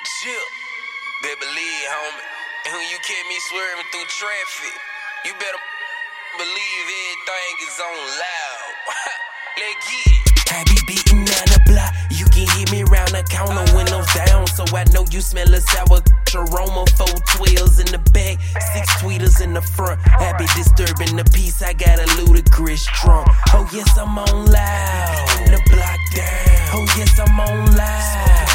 Chip, they believe, homie. And when you keep me swerving through traffic, you better believe everything is on loud. Let get it. I be beating down the block. You can hear me round the corner, windows down. So I know you smell a sour aroma. Four twelves in the back, six tweeters in the front. I be disturbing the peace. I got a ludicrous drunk. Oh yes, I'm on loud. The block down. Oh yes, I'm on loud.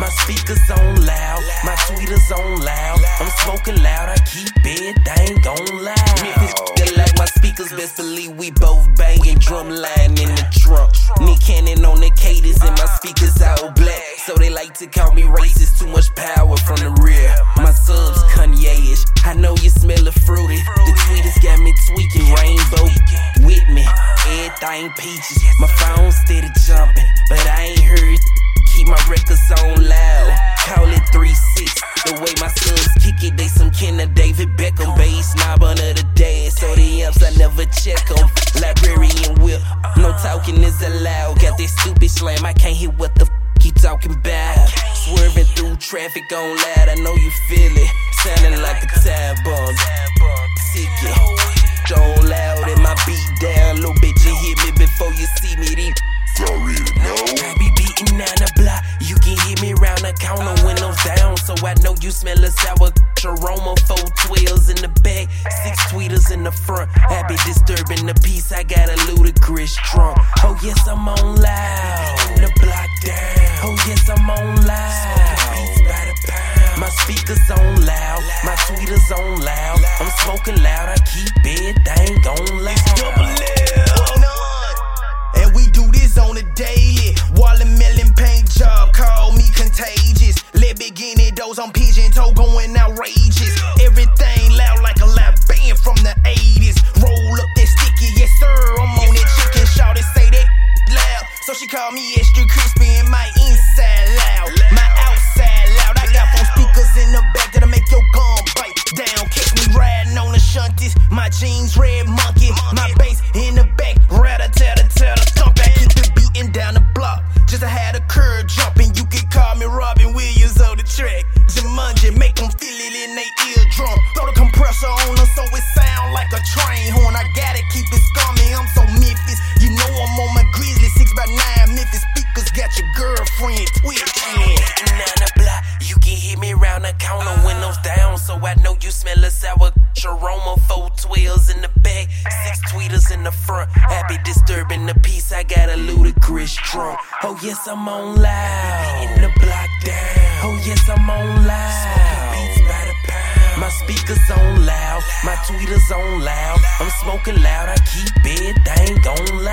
My speakers on loud, my tweeters on loud. I'm smoking loud, I keep it, dang on loud. Memphis like my speakers, best believe we both banging drum line in the trunk. Nick Cannon on the cadence and my speakers all black. So they like to call me racist, too much power from the rear. My subs Kanye-ish, I know you smell the fruity. The tweeters got me tweaking, rainbow with me. Everything peaches, my phone steady jumping, but I ain't heard keep my records on loud. Call it 3 6. The way my sons kick it, they some kin of David Beckham. Bass knob under the dash. So the amps, I never check them. Librarian whip, no talking is allowed. Got this stupid slam, I can't hear what the f you talking about. Swerving through traffic on loud, I know you feel it. Sounding like a tire bomb. Before you see me. These already know. I be beating down the block. You can hear me round the counter, windows down. So I know you smell a sour aroma. Four twelves in the back, six tweeters in the front. I be disturbing the peace. I got a ludicrous drunk. Oh yes, I'm on loud. In the block down. Oh yes, I'm on loud. My speakers on loud, my tweeters on loud. I'm smoking loud, I keep it, dang on she call me extra crispy and my inside loud. My outside loud. I got four speakers in the back that'll make your gum bite down. Catch me riding on the shunties. My jeans red monkey. My bass in the back. Ratter tatter tatter thump. I keep it beating down the block. Just to have a curve jumping. You can call me Robin Williams on the track. Jumanji, make them feel it in their eardrum. Throw the compressor on them so it sound like a train horn. I gotta keep it scummy. I'm so Memphis. Girlfriend twitching. Down the block, you can hear me round the counter, windows down. So I know you smell a sour aroma. Four twelves in the back, six tweeters in the front. I be disturbing the peace. I got a ludicrous drunk. Oh yes, I'm on loud. In the block down. Oh yes, I'm on loud. My speakers on loud, my tweeters on loud. I'm smoking loud, I keep it, dang on